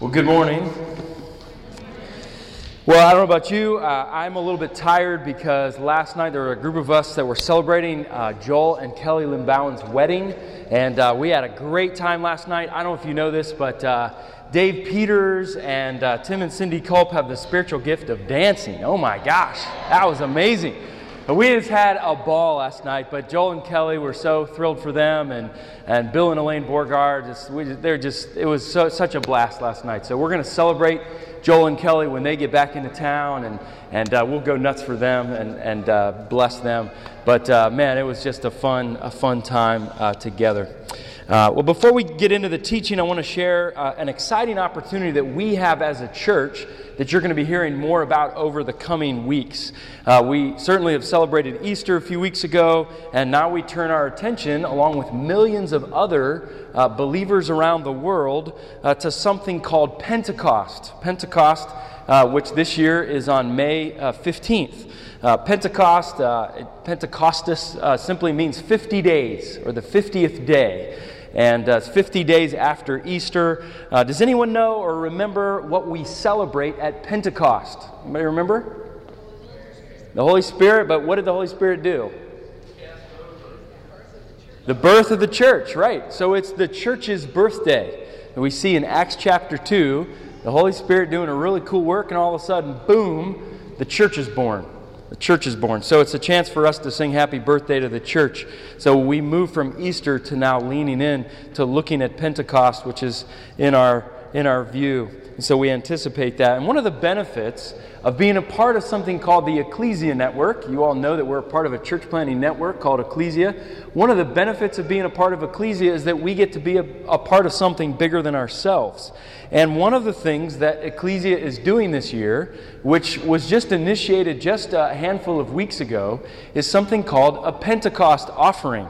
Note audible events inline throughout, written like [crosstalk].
Well, good morning. Well, I don't know about you. Uh, I'm a little bit tired because last night there were a group of us that were celebrating uh, Joel and Kelly Limbowen's wedding, and uh, we had a great time last night. I don't know if you know this, but uh, Dave Peters and uh, Tim and Cindy Culp have the spiritual gift of dancing. Oh my gosh, that was amazing. We just had a ball last night, but Joel and Kelly were so thrilled for them, and, and Bill and Elaine Borgard, just, we, they're just, it was so, such a blast last night. So we're going to celebrate Joel and Kelly when they get back into town, and, and uh, we'll go nuts for them and, and uh, bless them. But uh, man, it was just a fun, a fun time uh, together. Uh, well, before we get into the teaching, I want to share uh, an exciting opportunity that we have as a church that you're going to be hearing more about over the coming weeks. Uh, we certainly have celebrated Easter a few weeks ago, and now we turn our attention, along with millions of other uh, believers around the world, uh, to something called Pentecost. Pentecost, uh, which this year is on May 15th. Pentecost, Pentecostus simply means 50 days, or the 50th day and uh, it's 50 days after Easter. Uh, does anyone know or remember what we celebrate at Pentecost? Anybody remember? The Holy Spirit, but what did the Holy Spirit do? The birth of the church, right. So it's the church's birthday. And we see in Acts chapter 2 the Holy Spirit doing a really cool work, and all of a sudden, boom, the church is born. The church is born. So it's a chance for us to sing happy birthday to the church. So we move from Easter to now leaning in to looking at Pentecost, which is in our in our view. And so we anticipate that. And one of the benefits of being a part of something called the Ecclesia Network. You all know that we're a part of a church planting network called Ecclesia. One of the benefits of being a part of Ecclesia is that we get to be a, a part of something bigger than ourselves. And one of the things that Ecclesia is doing this year, which was just initiated just a handful of weeks ago, is something called a Pentecost offering.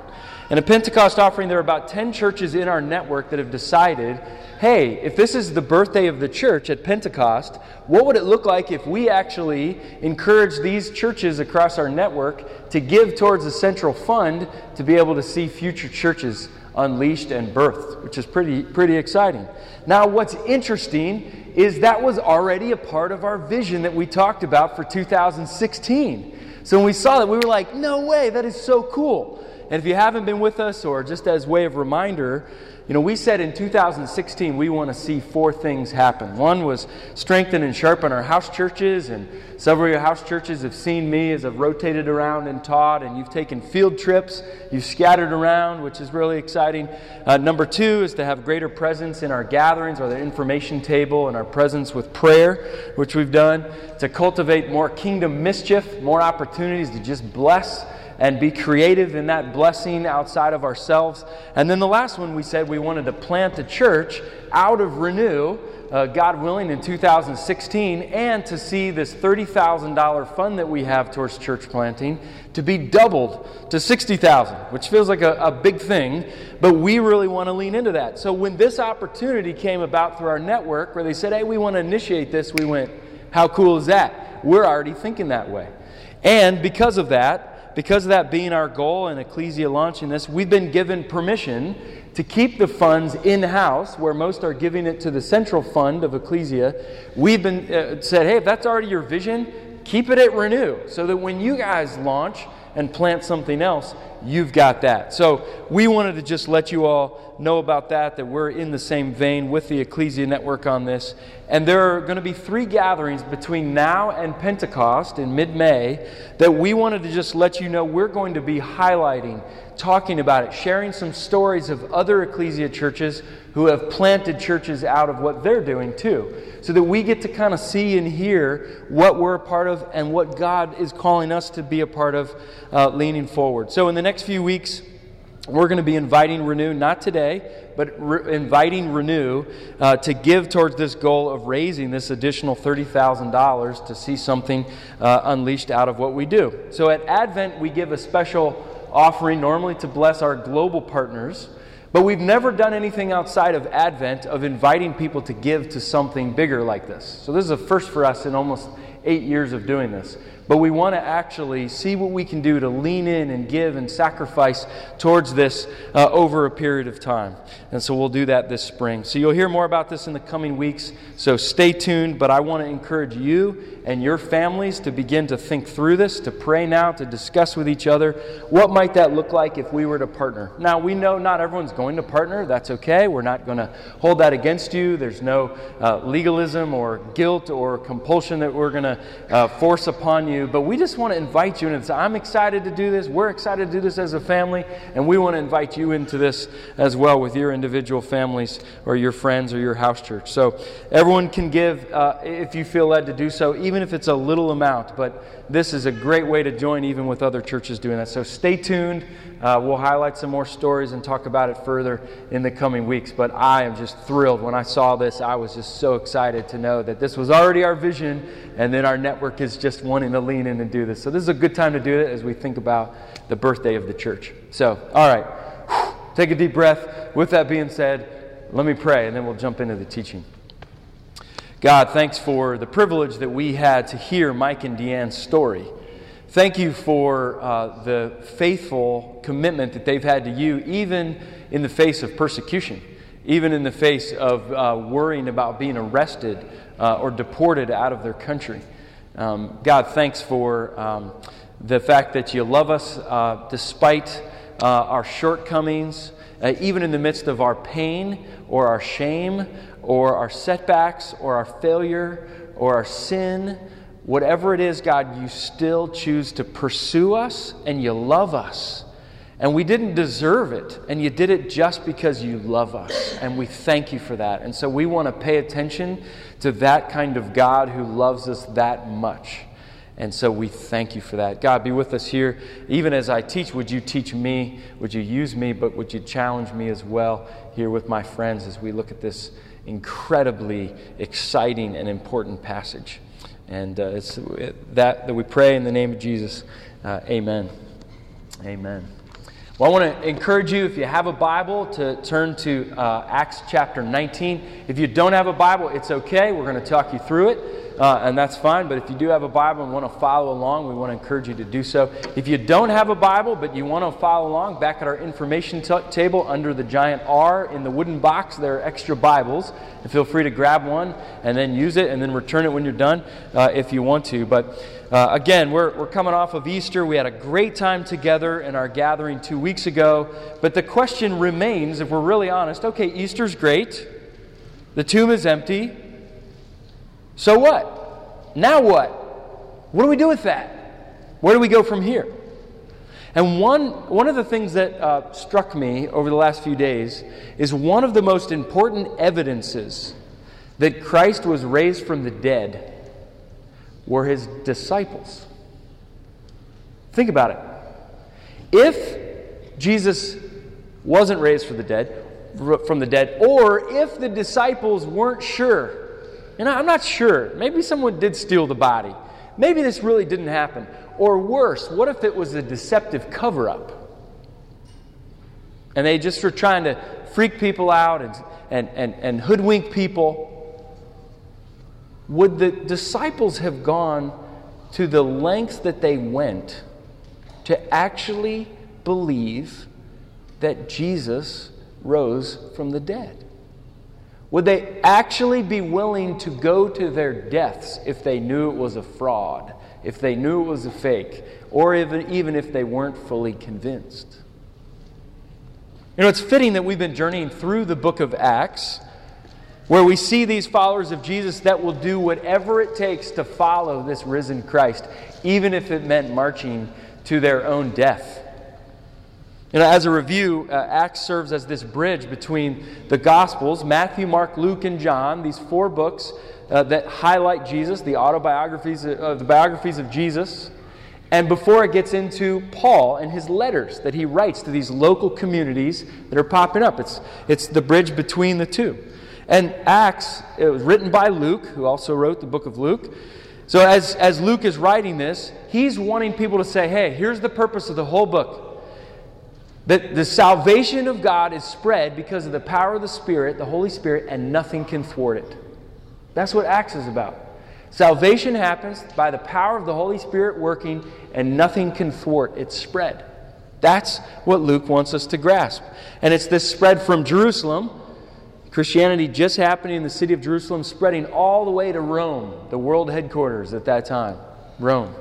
And a Pentecost offering, there are about 10 churches in our network that have decided hey, if this is the birthday of the church at Pentecost, what would it look like if we actually encourage these churches across our network to give towards a central fund to be able to see future churches unleashed and birthed, which is pretty, pretty exciting. Now, what's interesting is that was already a part of our vision that we talked about for 2016. So when we saw that, we were like, no way, that is so cool. And if you haven't been with us, or just as way of reminder, you know, we said in 2016 we want to see four things happen. One was strengthen and sharpen our house churches, and several of your house churches have seen me as I've rotated around and taught, and you've taken field trips, you've scattered around, which is really exciting. Uh, number two is to have greater presence in our gatherings or the information table and our presence with prayer, which we've done, to cultivate more kingdom mischief, more opportunities to just bless and be creative in that blessing outside of ourselves. And then the last one we said we wanted to plant a church out of Renew, uh, God willing, in 2016, and to see this $30,000 fund that we have towards church planting to be doubled to 60,000, which feels like a, a big thing, but we really want to lean into that. So when this opportunity came about through our network where they said, hey, we want to initiate this, we went, how cool is that? We're already thinking that way. And because of that, because of that being our goal and Ecclesia launching this, we've been given permission to keep the funds in house, where most are giving it to the central fund of Ecclesia. We've been uh, said, hey, if that's already your vision, keep it at Renew, so that when you guys launch and plant something else, you've got that. So we wanted to just let you all know about that, that we're in the same vein with the Ecclesia Network on this. And there are going to be three gatherings between now and Pentecost in mid May that we wanted to just let you know we're going to be highlighting, talking about it, sharing some stories of other Ecclesia churches who have planted churches out of what they're doing too, so that we get to kind of see and hear what we're a part of and what God is calling us to be a part of uh, leaning forward. So in the next few weeks, we're going to be inviting Renew, not today, but re- inviting Renew uh, to give towards this goal of raising this additional $30,000 to see something uh, unleashed out of what we do. So at Advent, we give a special offering, normally to bless our global partners. But we've never done anything outside of Advent of inviting people to give to something bigger like this. So this is a first for us in almost eight years of doing this. But we want to actually see what we can do to lean in and give and sacrifice towards this uh, over a period of time. And so we'll do that this spring. So you'll hear more about this in the coming weeks. So stay tuned. But I want to encourage you and your families to begin to think through this, to pray now, to discuss with each other what might that look like if we were to partner. Now, we know not everyone's going to partner. That's okay. We're not going to hold that against you. There's no uh, legalism or guilt or compulsion that we're going to uh, force upon you but we just want to invite you into I'm excited to do this. We're excited to do this as a family, and we want to invite you into this as well with your individual families or your friends or your house church. So everyone can give uh, if you feel led to do so, even if it's a little amount. But this is a great way to join, even with other churches doing that. So stay tuned. Uh, we'll highlight some more stories and talk about it further in the coming weeks. But I am just thrilled. When I saw this, I was just so excited to know that this was already our vision, and then our network is just wanting to lean in and do this. So this is a good time to do it as we think about the birthday of the church. So, all right, take a deep breath. With that being said, let me pray, and then we'll jump into the teaching. God, thanks for the privilege that we had to hear Mike and Deanne's story. Thank you for uh, the faithful commitment that they've had to you, even in the face of persecution, even in the face of uh, worrying about being arrested uh, or deported out of their country. Um, God, thanks for um, the fact that you love us uh, despite uh, our shortcomings, uh, even in the midst of our pain or our shame or our setbacks or our failure or our sin. Whatever it is, God, you still choose to pursue us and you love us. And we didn't deserve it, and you did it just because you love us. And we thank you for that. And so we want to pay attention to that kind of God who loves us that much. And so we thank you for that. God, be with us here. Even as I teach, would you teach me? Would you use me? But would you challenge me as well here with my friends as we look at this incredibly exciting and important passage? And uh, it's that that we pray in the name of Jesus. Uh, amen. Amen. Well, I want to encourage you, if you have a Bible, to turn to uh, Acts chapter 19. If you don't have a Bible, it's okay. We're going to talk you through it uh, and that's fine. But if you do have a Bible and want to follow along, we want to encourage you to do so. If you don't have a Bible, but you want to follow along, back at our information t- table under the giant R in the wooden box, there are extra Bibles. And feel free to grab one and then use it and then return it when you're done uh, if you want to. But uh, again, we're, we're coming off of Easter. We had a great time together in our gathering two weeks ago. But the question remains, if we're really honest okay, Easter's great, the tomb is empty. So what? Now what? What do we do with that? Where do we go from here? And one, one of the things that uh, struck me over the last few days is one of the most important evidences that Christ was raised from the dead were his disciples. Think about it. If Jesus wasn't raised from the dead, from the dead, or if the disciples weren't sure and I'm not sure. Maybe someone did steal the body. Maybe this really didn't happen. Or worse, what if it was a deceptive cover up? And they just were trying to freak people out and, and, and, and hoodwink people. Would the disciples have gone to the lengths that they went to actually believe that Jesus rose from the dead? Would they actually be willing to go to their deaths if they knew it was a fraud, if they knew it was a fake, or even, even if they weren't fully convinced? You know, it's fitting that we've been journeying through the book of Acts, where we see these followers of Jesus that will do whatever it takes to follow this risen Christ, even if it meant marching to their own death. You know, as a review, uh, Acts serves as this bridge between the Gospels Matthew, Mark, Luke, and John, these four books uh, that highlight Jesus, the autobiographies, uh, the biographies of Jesus. And before it gets into Paul and his letters that he writes to these local communities that are popping up, it's, it's the bridge between the two. And Acts, it was written by Luke, who also wrote the book of Luke. So as, as Luke is writing this, he's wanting people to say, hey, here's the purpose of the whole book. That the salvation of God is spread because of the power of the Spirit, the Holy Spirit, and nothing can thwart it. That's what Acts is about. Salvation happens by the power of the Holy Spirit working, and nothing can thwart its spread. That's what Luke wants us to grasp. And it's this spread from Jerusalem, Christianity just happening in the city of Jerusalem, spreading all the way to Rome, the world headquarters at that time. Rome.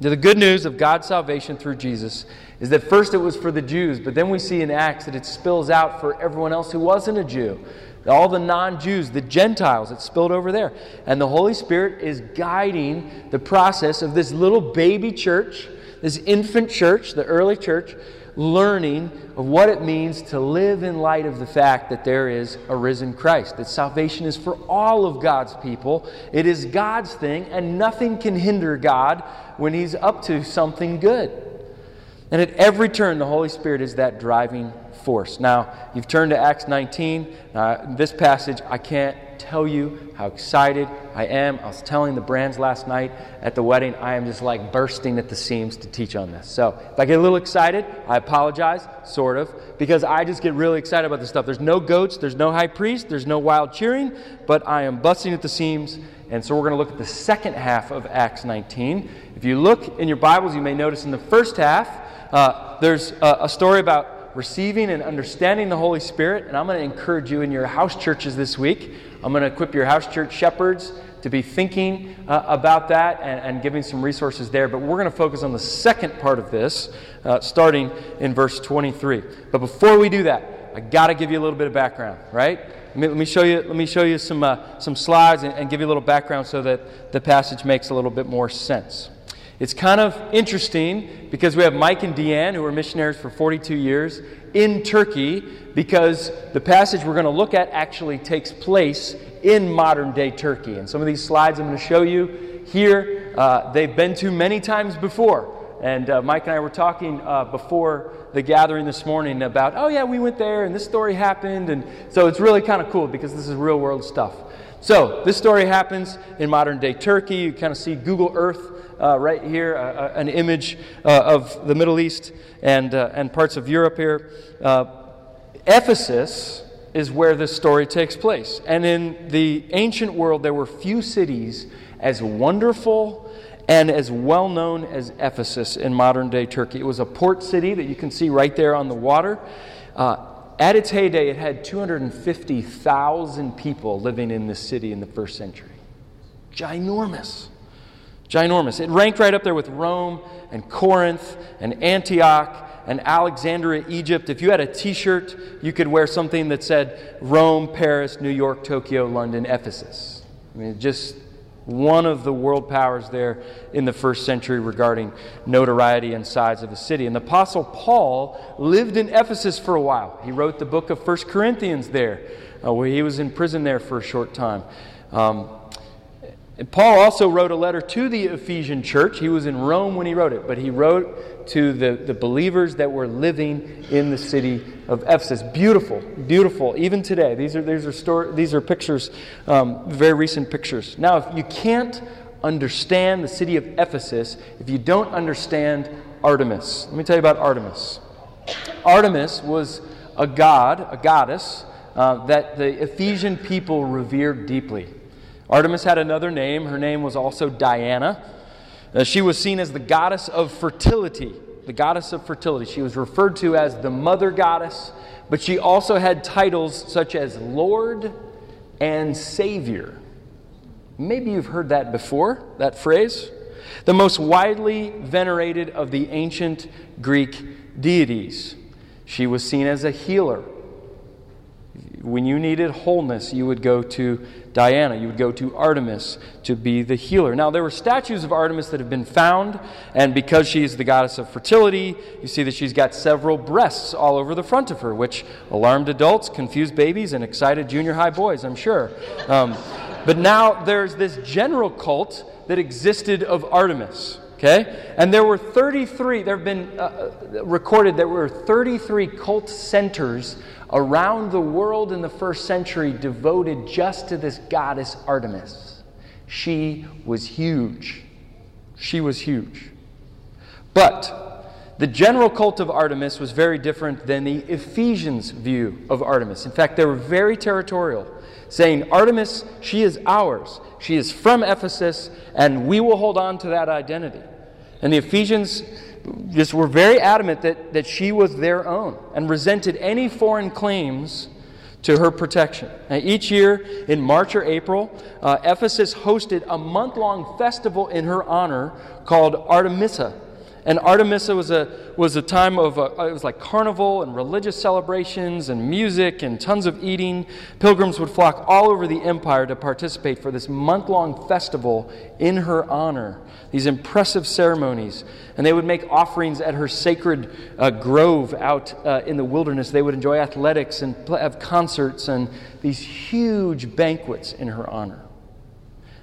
Now, the good news of God's salvation through Jesus is that first it was for the Jews, but then we see in Acts that it spills out for everyone else who wasn't a Jew. All the non Jews, the Gentiles, it spilled over there. And the Holy Spirit is guiding the process of this little baby church, this infant church, the early church, learning of what it means to live in light of the fact that there is a risen Christ, that salvation is for all of God's people. It is God's thing, and nothing can hinder God when He's up to something good. And at every turn, the Holy Spirit is that driving force. Now, you've turned to Acts 19. Uh, this passage, I can't tell you how excited I am. I was telling the Brands last night at the wedding, I am just like bursting at the seams to teach on this. So, if I get a little excited, I apologize, sort of, because I just get really excited about this stuff. There's no goats, there's no high priest, there's no wild cheering, but I am busting at the seams. And so, we're going to look at the second half of Acts 19. If you look in your Bibles, you may notice in the first half, uh, there's a, a story about receiving and understanding the Holy Spirit. And I'm going to encourage you in your house churches this week. I'm going to equip your house church shepherds to be thinking uh, about that and, and, giving some resources there. But we're going to focus on the second part of this, uh, starting in verse 23. But before we do that, I got to give you a little bit of background, right? Let me, let me show you, let me show you some, uh, some slides and, and give you a little background so that the passage makes a little bit more sense. It's kind of interesting because we have Mike and Deanne, who were missionaries for 42 years, in Turkey because the passage we're going to look at actually takes place in modern day Turkey. And some of these slides I'm going to show you here, uh, they've been to many times before. And uh, Mike and I were talking uh, before the gathering this morning about, oh, yeah, we went there and this story happened. And so it's really kind of cool because this is real world stuff. So this story happens in modern day Turkey. You kind of see Google Earth uh, right here, uh, uh, an image uh, of the Middle East and, uh, and parts of Europe here. Uh, Ephesus is where this story takes place. And in the ancient world, there were few cities as wonderful and as well known as Ephesus in modern day Turkey. It was a port city that you can see right there on the water. At its heyday, it had 250,000 people living in this city in the first century. Ginormous. Ginormous. It ranked right up there with Rome and Corinth and Antioch and Alexandria, Egypt. If you had a t shirt, you could wear something that said Rome, Paris, New York, Tokyo, London, Ephesus. I mean, just one of the world powers there in the first century regarding notoriety and size of a city. And the Apostle Paul lived in Ephesus for a while. He wrote the book of First Corinthians there, uh, where he was in prison there for a short time. Um, and Paul also wrote a letter to the Ephesian church. He was in Rome when he wrote it, but he wrote to the, the believers that were living in the city of Ephesus. Beautiful, beautiful, even today. These are, these are, story, these are pictures, um, very recent pictures. Now, if you can't understand the city of Ephesus if you don't understand Artemis, let me tell you about Artemis. Artemis was a god, a goddess, uh, that the Ephesian people revered deeply. Artemis had another name. Her name was also Diana. Uh, she was seen as the goddess of fertility. The goddess of fertility. She was referred to as the mother goddess, but she also had titles such as Lord and Savior. Maybe you've heard that before, that phrase. The most widely venerated of the ancient Greek deities. She was seen as a healer. When you needed wholeness, you would go to Diana. You would go to Artemis to be the healer. Now, there were statues of Artemis that have been found, and because she is the goddess of fertility, you see that she's got several breasts all over the front of her, which alarmed adults, confused babies, and excited junior high boys, I'm sure. Um, but now there's this general cult that existed of Artemis. Okay? And there were 33, there have been uh, uh recorded there were 33 cult centers around the world in the first century devoted just to this goddess Artemis. She was huge. She was huge. But The general cult of Artemis was very different than the Ephesians' view of Artemis. In fact, they were very territorial, saying, Artemis, she is ours. She is from Ephesus, and we will hold on to that identity. And the Ephesians just were very adamant that, that she was their own and resented any foreign claims to her protection. Now, each year in March or April, uh, Ephesus hosted a month long festival in her honor called Artemisa. And Artemisa was a, was a time of, uh, it was like carnival and religious celebrations and music and tons of eating. Pilgrims would flock all over the empire to participate for this month long festival in her honor. These impressive ceremonies. And they would make offerings at her sacred uh, grove out uh, in the wilderness. They would enjoy athletics and have concerts and these huge banquets in her honor.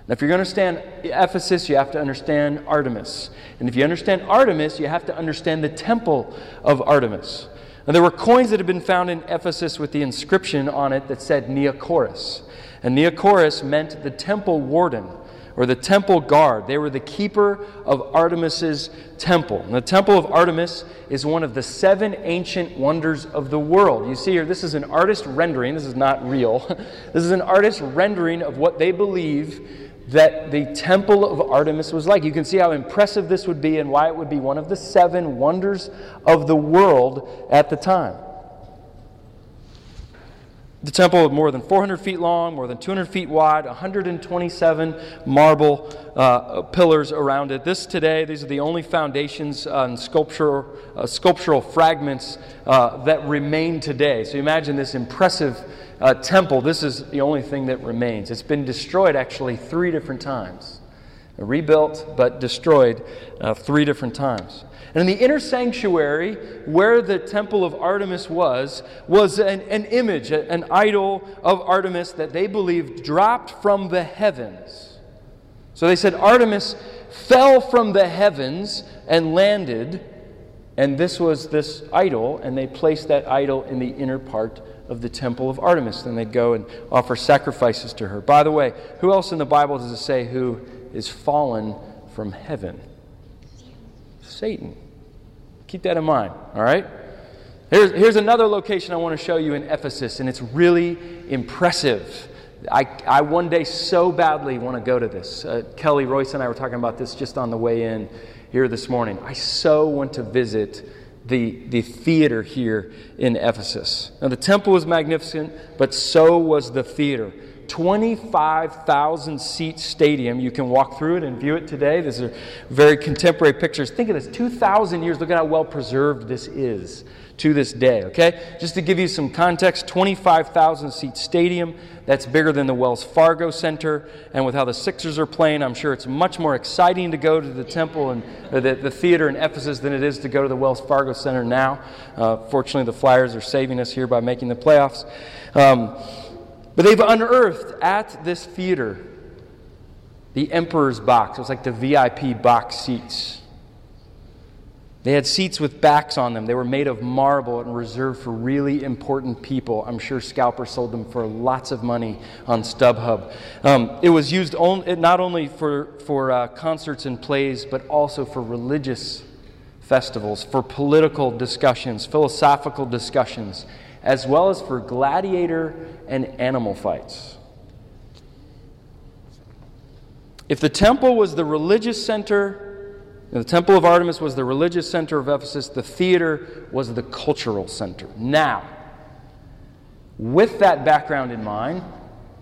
Now, if you're going to understand Ephesus, you have to understand Artemis. And if you understand Artemis, you have to understand the temple of Artemis. Now, there were coins that had been found in Ephesus with the inscription on it that said Neocorus. And Neocorus meant the temple warden or the temple guard. They were the keeper of Artemis's temple. And the temple of Artemis is one of the seven ancient wonders of the world. You see here, this is an artist rendering. This is not real. [laughs] this is an artist rendering of what they believe that the temple of Artemis was like. You can see how impressive this would be and why it would be one of the seven wonders of the world at the time. The temple was more than 400 feet long, more than 200 feet wide, 127 marble uh, pillars around it. This today, these are the only foundations and sculpture, uh, sculptural fragments uh, that remain today. So imagine this impressive uh, temple, this is the only thing that remains. It's been destroyed actually three different times. Rebuilt, but destroyed uh, three different times. And in the inner sanctuary, where the temple of Artemis was, was an, an image, an idol of Artemis that they believed dropped from the heavens. So they said Artemis fell from the heavens and landed, and this was this idol, and they placed that idol in the inner part of the temple of Artemis. Then they'd go and offer sacrifices to her. By the way, who else in the Bible does it say who is fallen from heaven? Satan. Keep that in mind, all right? Here's, here's another location I want to show you in Ephesus, and it's really impressive. I, I one day so badly want to go to this. Uh, Kelly Royce and I were talking about this just on the way in here this morning. I so want to visit the, the theater here in Ephesus. Now, the temple was magnificent, but so was the theater. 25,000 seat stadium. You can walk through it and view it today. These are very contemporary pictures. Think of this 2,000 years. Look at how well preserved this is to this day, okay? Just to give you some context 25,000 seat stadium. That's bigger than the Wells Fargo Center. And with how the Sixers are playing, I'm sure it's much more exciting to go to the temple and the, the theater in Ephesus than it is to go to the Wells Fargo Center now. Uh, fortunately, the Flyers are saving us here by making the playoffs. Um, but they've unearthed at this theater the Emperor's box. It was like the VIP box seats. They had seats with backs on them. They were made of marble and reserved for really important people. I'm sure Scalper sold them for lots of money on StubHub. Um, it was used not only for, for uh, concerts and plays, but also for religious festivals, for political discussions, philosophical discussions, as well as for gladiator and animal fights. If the temple was the religious center the Temple of Artemis was the religious center of Ephesus, the theater was the cultural center. Now, with that background in mind,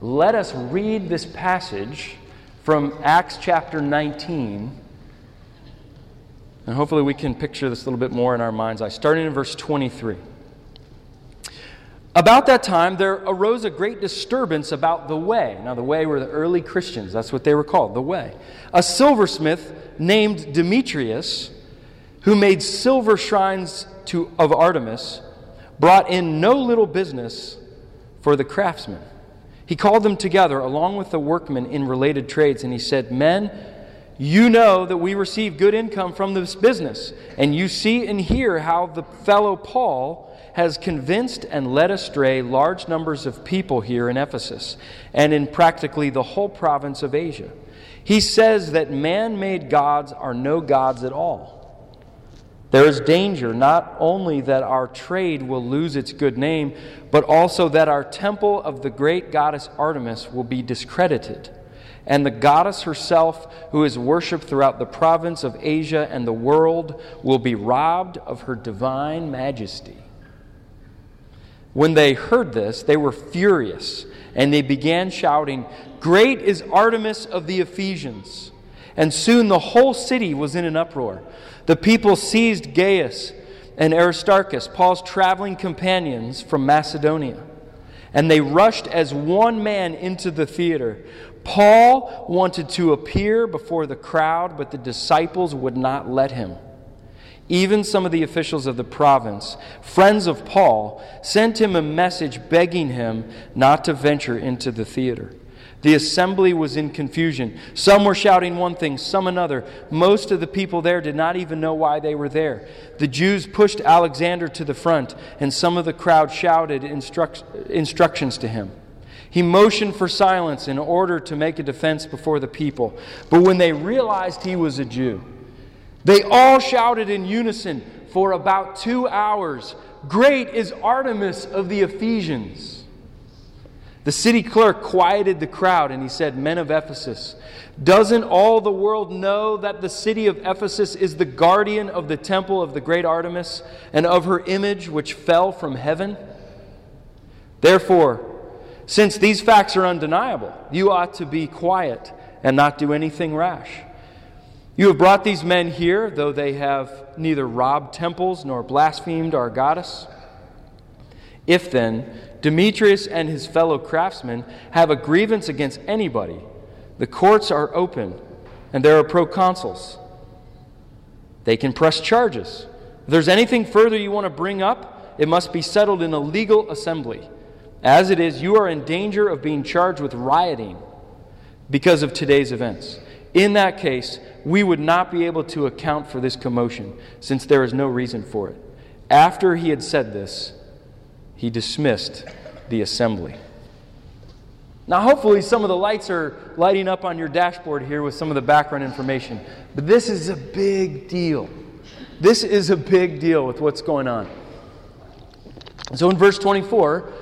let us read this passage from Acts chapter 19. And hopefully we can picture this a little bit more in our mind's eye. Starting in verse 23. About that time, there arose a great disturbance about the way. Now, the way were the early Christians. That's what they were called, the way. A silversmith named Demetrius, who made silver shrines to, of Artemis, brought in no little business for the craftsmen. He called them together along with the workmen in related trades, and he said, Men, you know that we receive good income from this business, and you see and hear how the fellow Paul has convinced and led astray large numbers of people here in Ephesus and in practically the whole province of Asia. He says that man made gods are no gods at all. There is danger not only that our trade will lose its good name, but also that our temple of the great goddess Artemis will be discredited, and the goddess herself, who is worshipped throughout the province of Asia and the world, will be robbed of her divine majesty. When they heard this, they were furious, and they began shouting, Great is Artemis of the Ephesians! And soon the whole city was in an uproar. The people seized Gaius and Aristarchus, Paul's traveling companions from Macedonia, and they rushed as one man into the theater. Paul wanted to appear before the crowd, but the disciples would not let him. Even some of the officials of the province, friends of Paul, sent him a message begging him not to venture into the theater. The assembly was in confusion. Some were shouting one thing, some another. Most of the people there did not even know why they were there. The Jews pushed Alexander to the front, and some of the crowd shouted instruct- instructions to him. He motioned for silence in order to make a defense before the people. But when they realized he was a Jew, they all shouted in unison for about two hours Great is Artemis of the Ephesians! The city clerk quieted the crowd and he said, Men of Ephesus, doesn't all the world know that the city of Ephesus is the guardian of the temple of the great Artemis and of her image which fell from heaven? Therefore, since these facts are undeniable, you ought to be quiet and not do anything rash. You have brought these men here, though they have neither robbed temples nor blasphemed our goddess. If then Demetrius and his fellow craftsmen have a grievance against anybody, the courts are open and there are proconsuls. They can press charges. If there's anything further you want to bring up, it must be settled in a legal assembly. As it is, you are in danger of being charged with rioting because of today's events. In that case, we would not be able to account for this commotion, since there is no reason for it. After he had said this, he dismissed the assembly. Now, hopefully, some of the lights are lighting up on your dashboard here with some of the background information. But this is a big deal. This is a big deal with what's going on. So, in verse 24,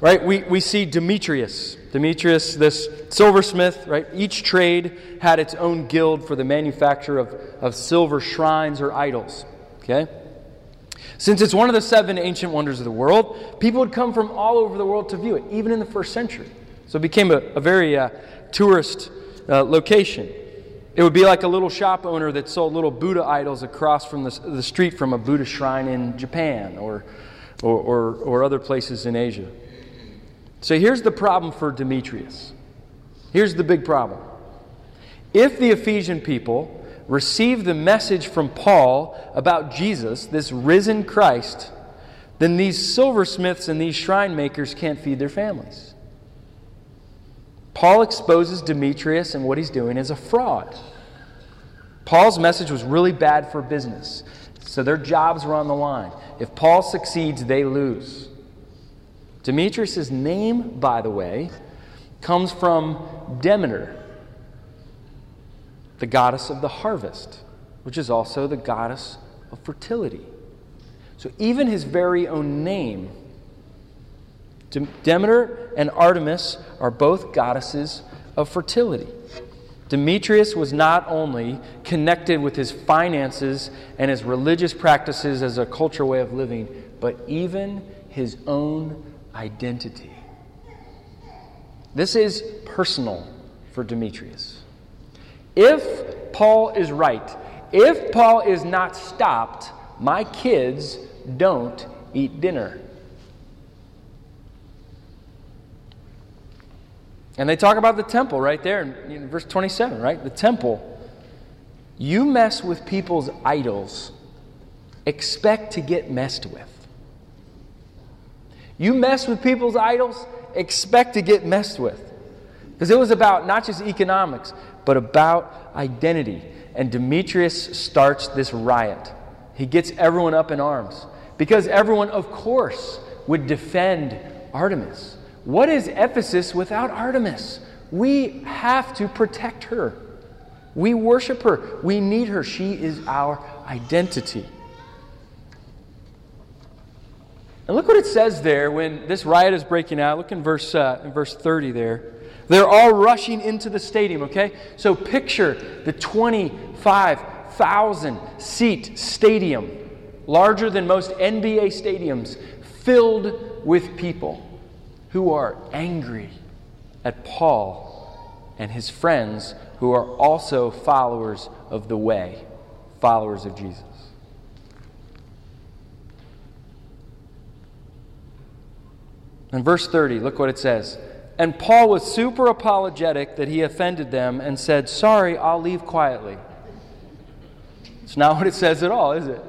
right, we, we see Demetrius. Demetrius, this silversmith, right? Each trade had its own guild for the manufacture of, of silver shrines or idols. Okay? Since it's one of the seven ancient wonders of the world, people would come from all over the world to view it, even in the first century. So it became a, a very uh, tourist uh, location. It would be like a little shop owner that sold little Buddha idols across from the, the street from a Buddha shrine in Japan or, or, or, or other places in Asia. So here's the problem for Demetrius. Here's the big problem. If the Ephesian people receive the message from Paul about Jesus, this risen Christ, then these silversmiths and these shrine makers can't feed their families. Paul exposes Demetrius and what he's doing as a fraud. Paul's message was really bad for business, so their jobs were on the line. If Paul succeeds, they lose. Demetrius' name, by the way, comes from Demeter, the goddess of the harvest, which is also the goddess of fertility. So even his very own name, Demeter and Artemis, are both goddesses of fertility. Demetrius was not only connected with his finances and his religious practices as a cultural way of living, but even his own identity. This is personal for Demetrius. If Paul is right, if Paul is not stopped, my kids don't eat dinner. And they talk about the temple right there in verse 27, right? The temple. You mess with people's idols, expect to get messed with. You mess with people's idols, expect to get messed with. Because it was about not just economics, but about identity. And Demetrius starts this riot. He gets everyone up in arms because everyone, of course, would defend Artemis. What is Ephesus without Artemis? We have to protect her. We worship her. We need her. She is our identity. And look what it says there when this riot is breaking out. Look in verse, uh, in verse 30 there. They're all rushing into the stadium, okay? So picture the 25,000 seat stadium, larger than most NBA stadiums, filled with people who are angry at Paul and his friends who are also followers of the way, followers of Jesus. In verse 30, look what it says. And Paul was super apologetic that he offended them and said, Sorry, I'll leave quietly. It's not what it says at all, is it?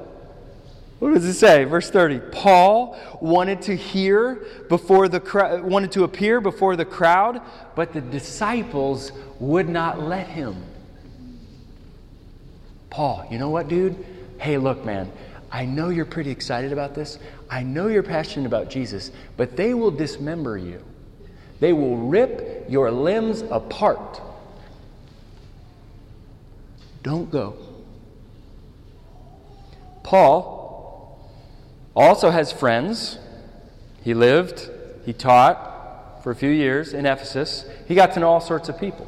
What does it say? Verse 30. Paul wanted to hear before the cr- wanted to appear before the crowd, but the disciples would not let him. Paul, you know what, dude? Hey, look, man. I know you're pretty excited about this. I know you're passionate about Jesus, but they will dismember you. They will rip your limbs apart. Don't go. Paul also has friends. He lived, he taught for a few years in Ephesus. He got to know all sorts of people.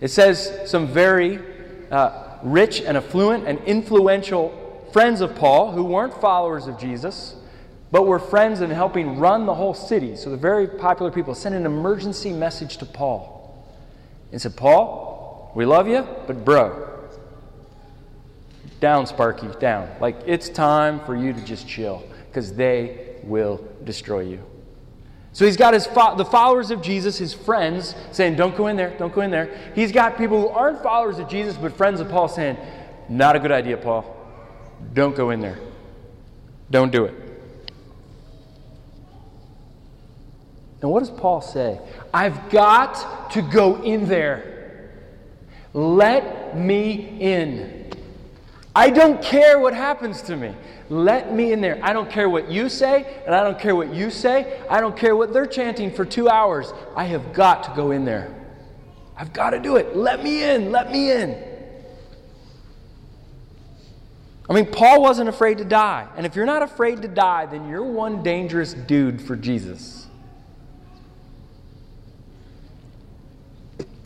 It says some very uh, rich and affluent and influential friends of Paul who weren't followers of Jesus but were friends in helping run the whole city. So the very popular people sent an emergency message to Paul and said, Paul, we love you, but bro, down, Sparky, down. Like it's time for you to just chill because they will destroy you. So he's got his fo- the followers of Jesus, his friends, saying, Don't go in there, don't go in there. He's got people who aren't followers of Jesus but friends of Paul saying, Not a good idea, Paul. Don't go in there. Don't do it. And what does Paul say? I've got to go in there. Let me in. I don't care what happens to me. Let me in there. I don't care what you say, and I don't care what you say. I don't care what they're chanting for two hours. I have got to go in there. I've got to do it. Let me in. Let me in. I mean, Paul wasn't afraid to die. And if you're not afraid to die, then you're one dangerous dude for Jesus.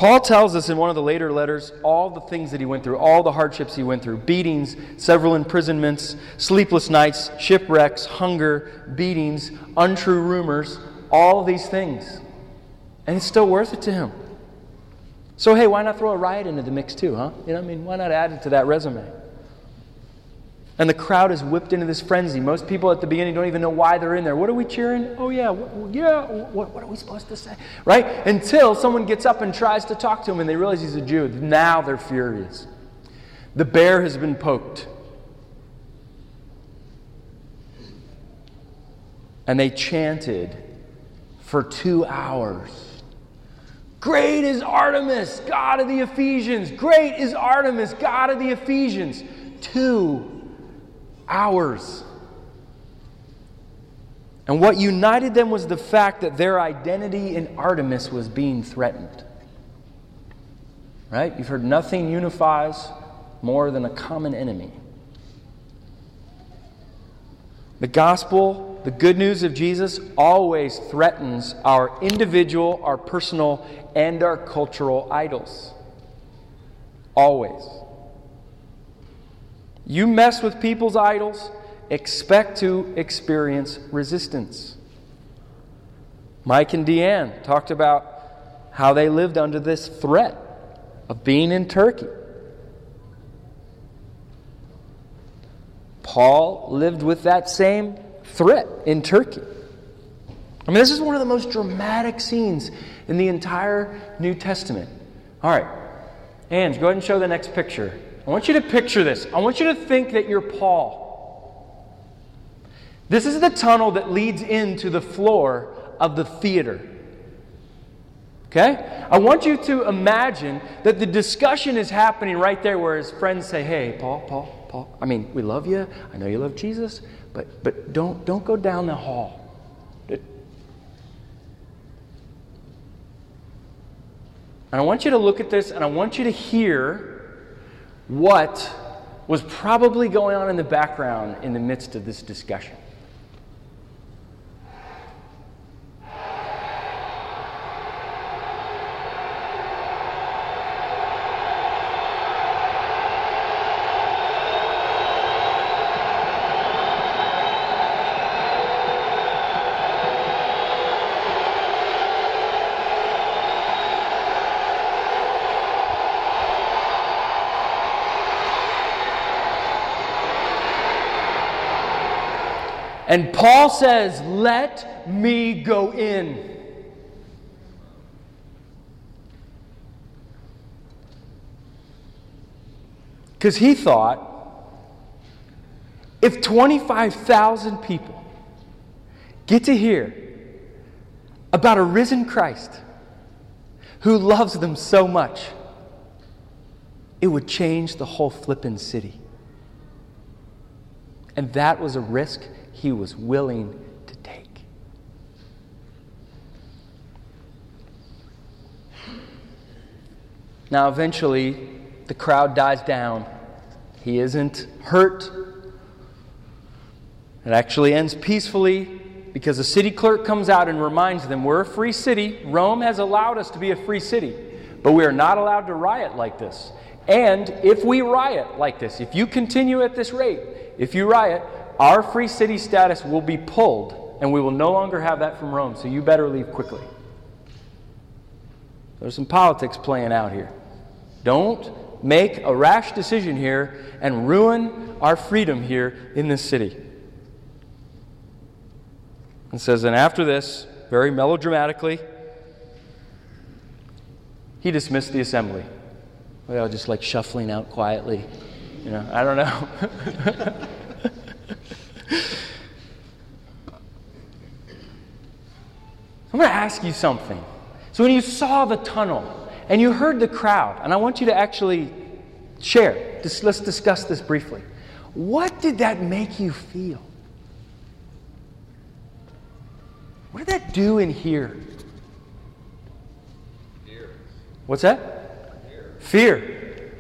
Paul tells us in one of the later letters all the things that he went through, all the hardships he went through beatings, several imprisonments, sleepless nights, shipwrecks, hunger, beatings, untrue rumors, all these things. And it's still worth it to him. So, hey, why not throw a riot into the mix too, huh? You know, I mean, why not add it to that resume? And the crowd is whipped into this frenzy. Most people at the beginning don't even know why they're in there. What are we cheering? Oh, yeah, yeah, what, what, are we supposed to say? Right? Until someone gets up and tries to talk to him and they realize he's a Jew. Now they're furious. The bear has been poked. And they chanted for two hours. Great is Artemis, God of the Ephesians. Great is Artemis, God of the Ephesians. Two hours. And what united them was the fact that their identity in Artemis was being threatened. Right? You've heard nothing unifies more than a common enemy. The gospel, the good news of Jesus, always threatens our individual, our personal, and our cultural idols. Always. You mess with people's idols, expect to experience resistance. Mike and Deanne talked about how they lived under this threat of being in Turkey. Paul lived with that same threat in Turkey. I mean, this is one of the most dramatic scenes in the entire New Testament. All right, Ange, go ahead and show the next picture. I want you to picture this. I want you to think that you're Paul. This is the tunnel that leads into the floor of the theater. Okay? I want you to imagine that the discussion is happening right there where his friends say, Hey, Paul, Paul, Paul, I mean, we love you. I know you love Jesus, but, but don't, don't go down the hall. And I want you to look at this and I want you to hear what was probably going on in the background in the midst of this discussion. And Paul says, Let me go in. Because he thought if 25,000 people get to hear about a risen Christ who loves them so much, it would change the whole flippin' city. And that was a risk he was willing to take. Now, eventually, the crowd dies down. He isn't hurt. It actually ends peacefully because the city clerk comes out and reminds them we're a free city. Rome has allowed us to be a free city, but we are not allowed to riot like this. And if we riot like this, if you continue at this rate, if you riot, our free city status will be pulled, and we will no longer have that from Rome, so you better leave quickly. There's some politics playing out here. Don't make a rash decision here and ruin our freedom here in this city. And says, and after this, very melodramatically, he dismissed the assembly. They Well, just like shuffling out quietly. You know, I don't know. [laughs] I'm going to ask you something. So, when you saw the tunnel and you heard the crowd, and I want you to actually share, just, let's discuss this briefly. What did that make you feel? What did that do in here? Fear. What's that? Fear. Fear.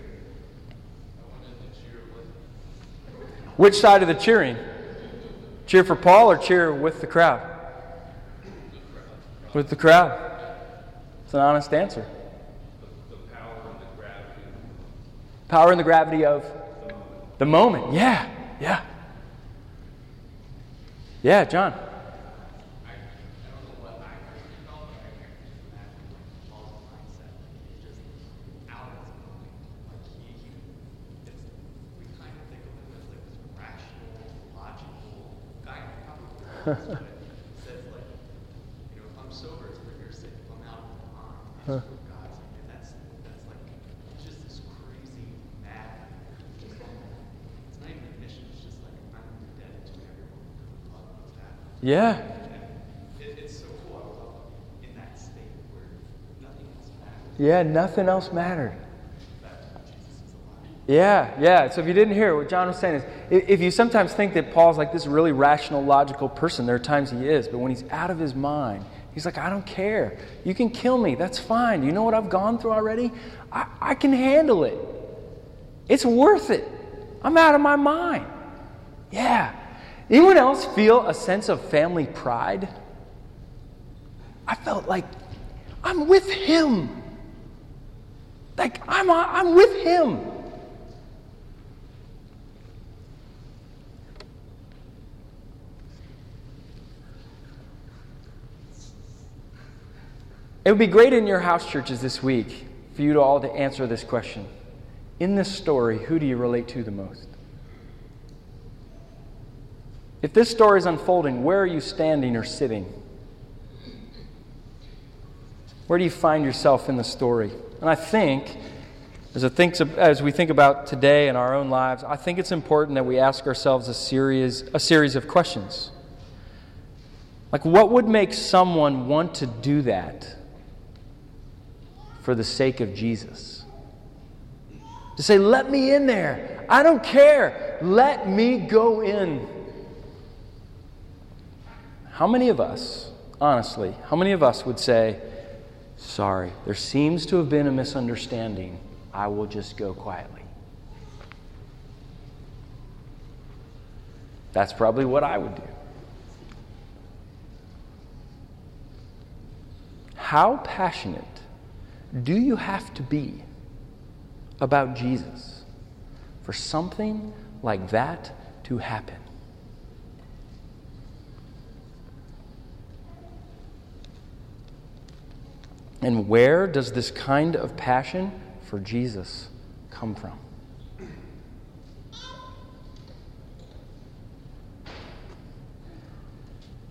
Which side of the cheering? Cheer for Paul or cheer with the crowd? With the crowd. It's an honest answer. The, the power and the gravity. Power and the gravity of the moment. The moment. Yeah, yeah. Yeah, John. [laughs] [laughs] says like, you know, if I'm sober, it's for your sake. If I'm out of my mind, it's huh. for God's sake. And that's that's like it's just this crazy mad. Just it's not even a mission. It's just like I'm indebted to everyone because of what's happening. Yeah. Nothing else mattered. Yeah, nothing else mattered. Yeah, yeah. So if you didn't hear, what John was saying is if you sometimes think that Paul's like this really rational, logical person, there are times he is, but when he's out of his mind, he's like, I don't care. You can kill me. That's fine. You know what I've gone through already? I, I can handle it. It's worth it. I'm out of my mind. Yeah. Anyone else feel a sense of family pride? I felt like I'm with him. Like I'm, I'm with him. It would be great in your house churches this week for you to all to answer this question. In this story, who do you relate to the most? If this story is unfolding, where are you standing or sitting? Where do you find yourself in the story? And I think, as, thinks, as we think about today in our own lives, I think it's important that we ask ourselves a series, a series of questions. Like, what would make someone want to do that? for the sake of Jesus. To say, let me in there. I don't care. Let me go in. How many of us, honestly, how many of us would say, sorry, there seems to have been a misunderstanding. I will just go quietly? That's probably what I would do. How passionate do you have to be about Jesus for something like that to happen? And where does this kind of passion for Jesus come from?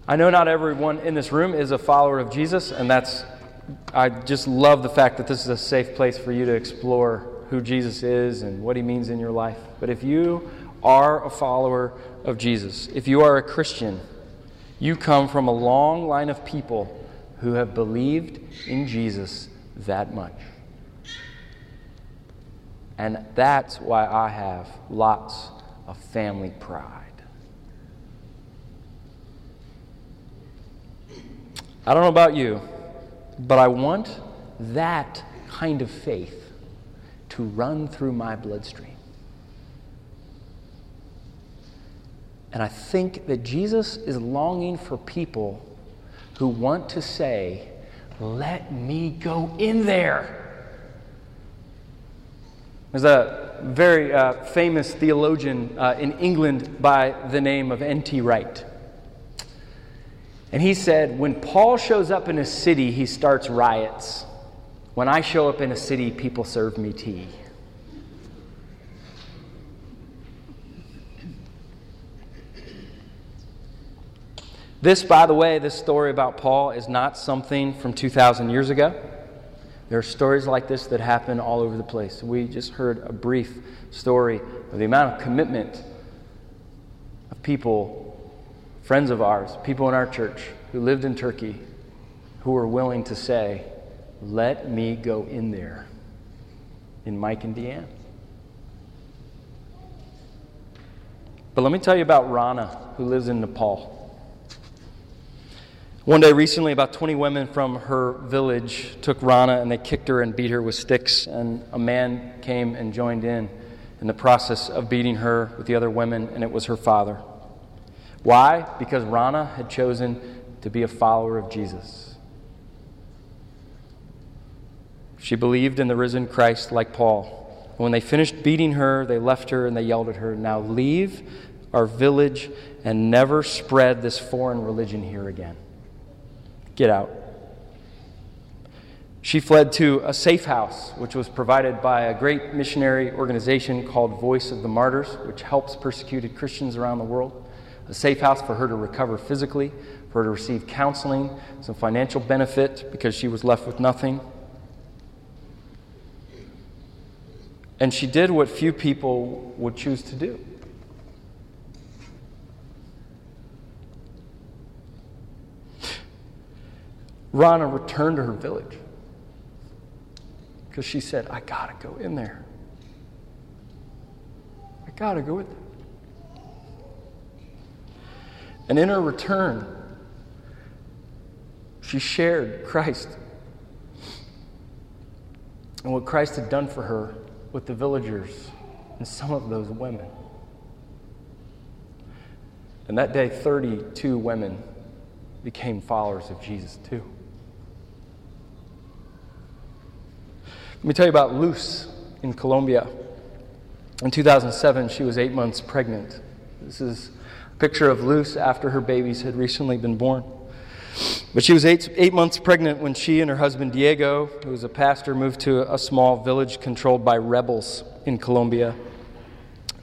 I know not everyone in this room is a follower of Jesus, and that's, I just love the fact that this is a safe place for you to explore who Jesus is and what he means in your life. But if you are a follower of Jesus, if you are a Christian, you come from a long line of people who have believed in Jesus that much. And that's why I have lots of family pride. I don't know about you, but I want that kind of faith to run through my bloodstream. And I think that Jesus is longing for people who want to say, Let me go in there. There's a very uh, famous theologian uh, in England by the name of N.T. Wright. And he said, When Paul shows up in a city, he starts riots. When I show up in a city, people serve me tea. This, by the way, this story about Paul is not something from 2,000 years ago. There are stories like this that happen all over the place. We just heard a brief story of the amount of commitment of people, friends of ours, people in our church who lived in Turkey, who were willing to say, Let me go in there in Mike and Deanne. But let me tell you about Rana, who lives in Nepal. One day recently, about 20 women from her village took Rana and they kicked her and beat her with sticks, and a man came and joined in in the process of beating her with the other women, and it was her father. Why? Because Rana had chosen to be a follower of Jesus. She believed in the risen Christ like Paul. When they finished beating her, they left her and they yelled at her, Now leave our village and never spread this foreign religion here again. Get out. She fled to a safe house, which was provided by a great missionary organization called Voice of the Martyrs, which helps persecuted Christians around the world. A safe house for her to recover physically, for her to receive counseling, some financial benefit because she was left with nothing. And she did what few people would choose to do. Rana returned to her village because she said, I got to go in there. I got to go in there. And in her return, she shared Christ and what Christ had done for her with the villagers and some of those women. And that day, 32 women became followers of Jesus too. Let me tell you about Luz in Colombia. In 2007, she was eight months pregnant. This is a picture of Luz after her babies had recently been born. But she was eight, eight months pregnant when she and her husband Diego, who was a pastor, moved to a small village controlled by rebels in Colombia,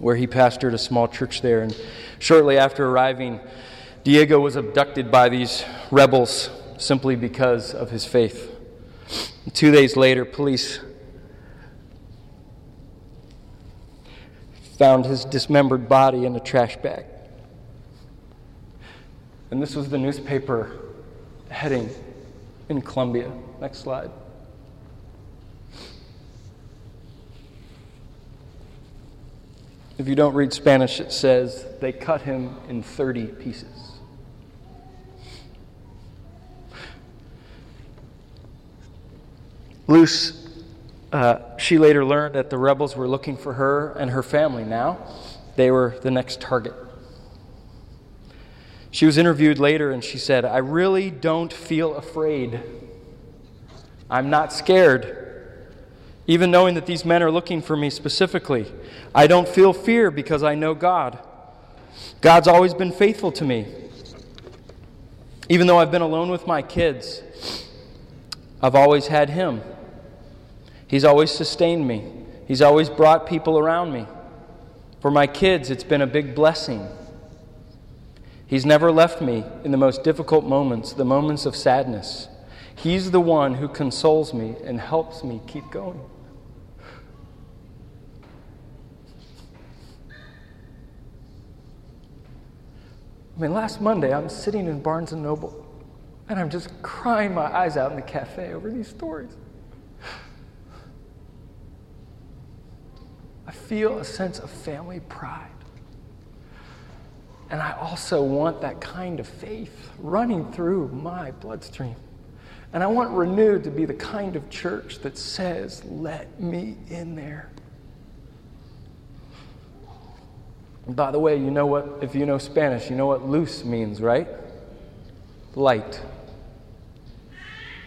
where he pastored a small church there. And shortly after arriving, Diego was abducted by these rebels simply because of his faith. Two days later, police found his dismembered body in a trash bag. And this was the newspaper heading in Colombia. Next slide. If you don't read Spanish, it says they cut him in 30 pieces. Luz uh, she later learned that the rebels were looking for her and her family now. They were the next target. She was interviewed later and she said, I really don't feel afraid. I'm not scared. Even knowing that these men are looking for me specifically, I don't feel fear because I know God. God's always been faithful to me. Even though I've been alone with my kids, I've always had Him. He's always sustained me, He's always brought people around me. For my kids, it's been a big blessing. He's never left me in the most difficult moments, the moments of sadness. He's the one who consoles me and helps me keep going. I mean, last Monday, I'm sitting in Barnes and Noble, and I'm just crying my eyes out in the cafe over these stories. I feel a sense of family pride. And I also want that kind of faith running through my bloodstream. And I want Renew to be the kind of church that says, let me in there. And by the way, you know what, if you know Spanish, you know what luz means, right? Light.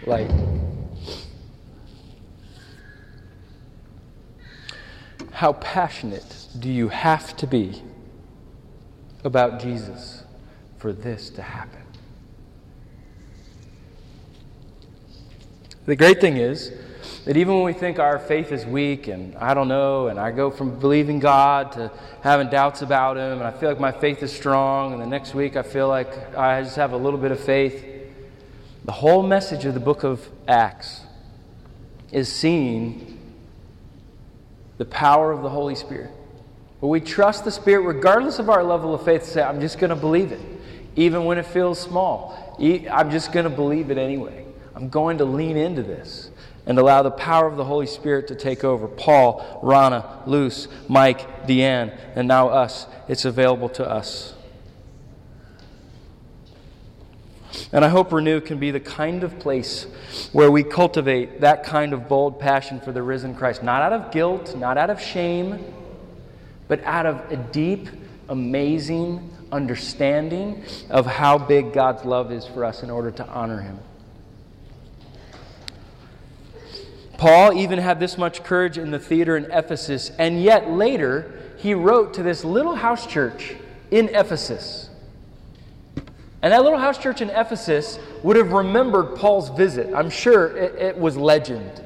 Light. How passionate do you have to be about Jesus for this to happen? The great thing is that even when we think our faith is weak and I don't know, and I go from believing God to having doubts about Him, and I feel like my faith is strong, and the next week I feel like I just have a little bit of faith, the whole message of the book of Acts is seeing the power of the Holy Spirit. But we trust the Spirit regardless of our level of faith to say, I'm just going to believe it, even when it feels small. I'm just going to believe it anyway. I'm going to lean into this and allow the power of the Holy Spirit to take over. Paul, Rana, Luz, Mike, Deanne, and now us. It's available to us. And I hope Renew can be the kind of place where we cultivate that kind of bold passion for the risen Christ, not out of guilt, not out of shame, but out of a deep, amazing understanding of how big God's love is for us in order to honor Him. Paul even had this much courage in the theater in Ephesus, and yet later he wrote to this little house church in Ephesus. And that little house church in Ephesus would have remembered Paul's visit. I'm sure it, it, was legend.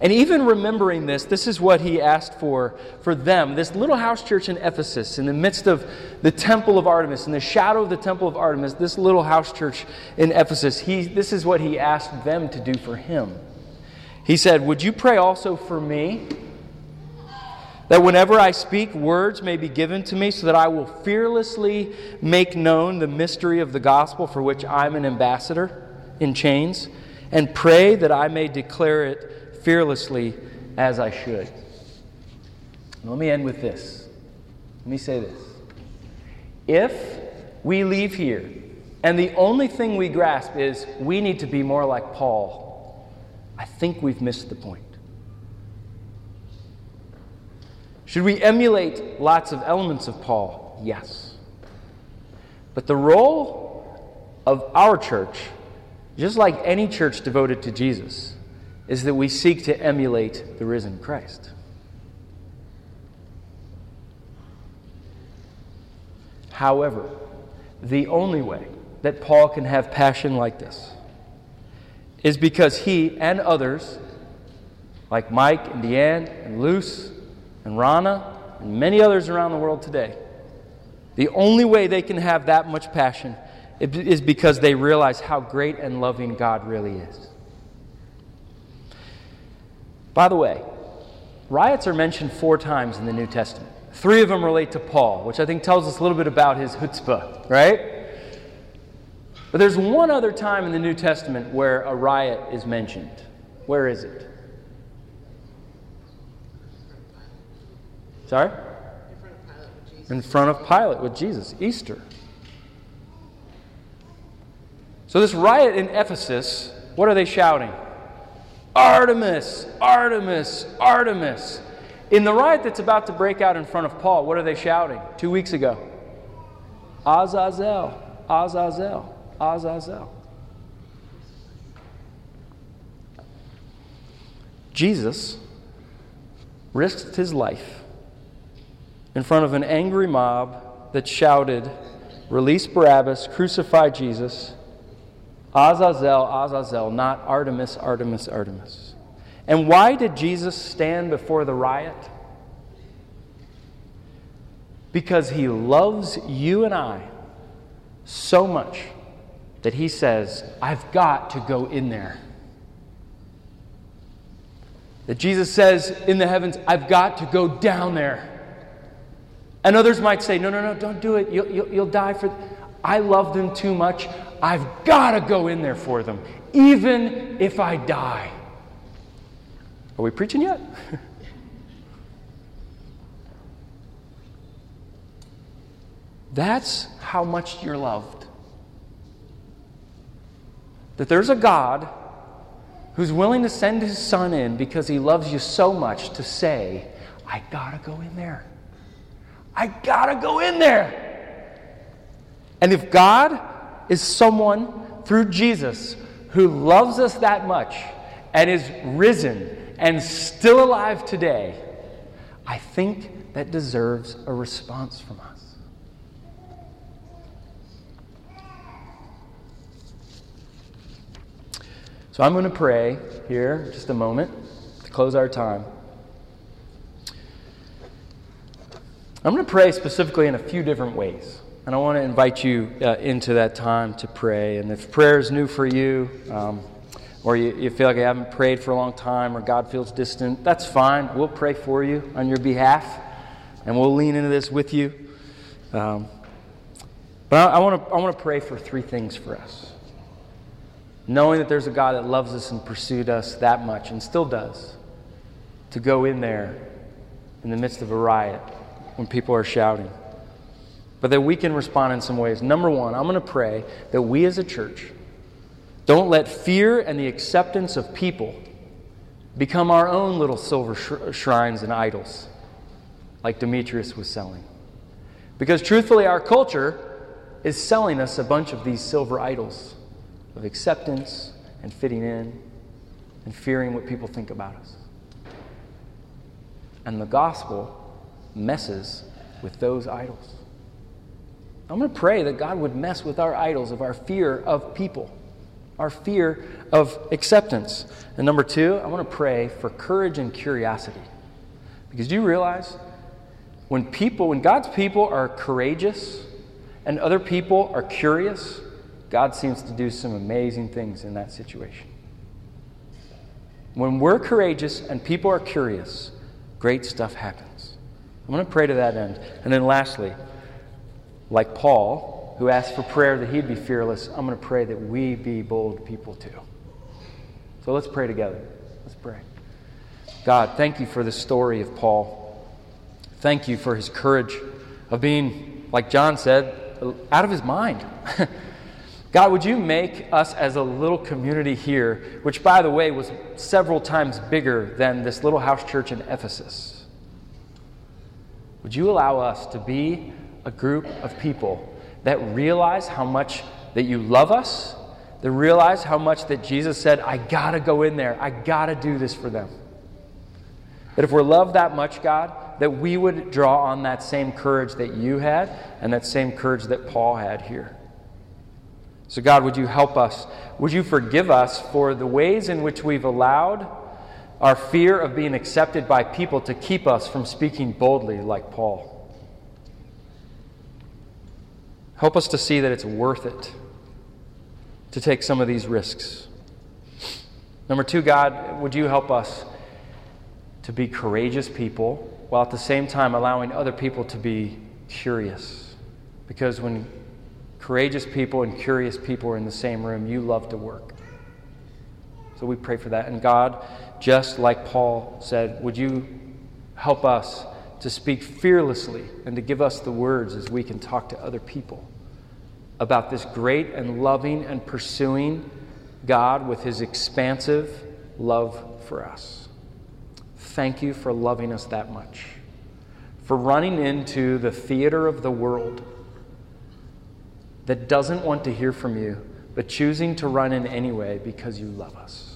And even remembering this, this is what he asked for for them. This little house church in Ephesus, in the midst of the temple of Artemis, in the shadow of the temple of Artemis, this little house church in Ephesus, he, this is what he asked them to do for him. He said, Would you pray also for me? That whenever I speak, words may be given to me, so that I will fearlessly make known the mystery of the gospel for which I'm an ambassador in chains, and pray that I may declare it fearlessly as I should. Let me end with this. Let me say this. If we leave here and the only thing we grasp is we need to be more like Paul, I think we've missed the point. Should we emulate lots of elements of Paul? Yes. But the role of our church, just like any church devoted to Jesus, is that we seek to emulate the risen Christ. However, the only way that Paul can have passion like this is because he and others, like Mike and Deanne and Luz and Rana and many others around the world today, the only way they can have that much passion is because they realize how great and loving God really is. By the way, riots are mentioned four times in the New Testament. Three of them relate to Paul, which I think tells us a little bit about his chutzpah, right? But there's one other time in the New Testament where a riot is mentioned. Where is it? Sorry? In front of Pilate with Jesus, Easter. So, this riot in Ephesus, what are they shouting? Artemis, Artemis, Artemis. In the riot that's about to break out in front of Paul, what are they shouting two weeks ago? Azazel, Azazel. Azazel. Jesus risked his life in front of an angry mob that shouted, Release Barabbas, crucify Jesus. Azazel, Azazel, not Artemis, Artemis, Artemis. And why did Jesus stand before the riot? Because he loves you and I so much that he says, I've got to go in there. That Jesus says in the heavens, I've got to go down there. And others might say, No, no, no, don't do it. You'll, you'll, you'll die for. I love them too much. I've got to go in there for them, even if I die. Are we preaching yet? [laughs] That's how much you're loved. That there's a God who's willing to send his son in because he loves you so much to say, I gotta go in there. I gotta go in there. And if God is someone through Jesus who loves us that much and is risen and still alive today, I think that deserves a response from us. So I'm going to pray here just a moment to close our time. I'm going to pray specifically in a few different ways. And I want to invite you uh, into that time to pray. And if prayer is new for you, um, or you, you, feel like you haven't prayed for a long time, or God feels distant, that's fine. We'll pray for you on your behalf, and we'll lean into this with you. Um, but I, I want to I want to pray for three things for us knowing that there's a God that loves us and pursued us that much and still does, to go in there in the midst of a riot when people are shouting. But that we can respond in some ways. Number one, I'm going to pray that we as a church don't let fear and the acceptance of people become our own little silver sh- shrines and idols, like Demetrius was selling. Because truthfully, our culture is selling us a bunch of these silver idols of acceptance and fitting in and fearing what people think about us. And the gospel messes with those idols. I'm going to pray that God would mess with our idols of our fear of people, our fear of acceptance. And number two, I want to pray for courage and curiosity. Because do you realize when people, when God's people are courageous and other people are curious, God seems to do some amazing things in that situation. When we're courageous and people are curious, great stuff happens. I'm going to pray to that end. And then lastly, like Paul, who asked for prayer that he'd be fearless, I'm going to pray that we be bold people too. So let's pray together. Let's pray. God, thank you for the story of Paul. Thank you for his courage of being, like John said, out of his mind. [laughs] God, would you make us as a little community here, which, by the way, was several times bigger than this little house church in Ephesus? Would you allow us to be a group of people that realize how much that you love us, that realize how much that Jesus said, I gotta go in there, I gotta do this for them? That if we're loved that much, God, that we would draw on that same courage that you had and that same courage that Paul had here. So, God, would you help us? Would you forgive us for the ways in which we've allowed our fear of being accepted by people to keep us from speaking boldly like Paul? Help us to see that it's worth it to take some of these risks. Number two, God, would you help us to be courageous people while at the same time allowing other people to be curious? Because when courageous people and curious people are in the same room, you love to work. So we pray for that. And God, just like Paul said, would you help us to speak fearlessly and to give us the words as we can talk to other people about this great and loving and pursuing God with his expansive love for us. Thank you for loving us that much, for running into the theater of the world that doesn't want to hear from you, but choosing to run in anyway because you love us.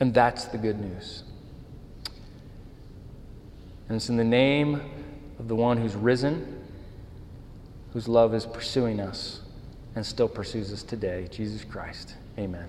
And that's the good news. And it's in the name of the one who's risen, whose love is pursuing us and still pursues us today, Jesus Christ. Amen.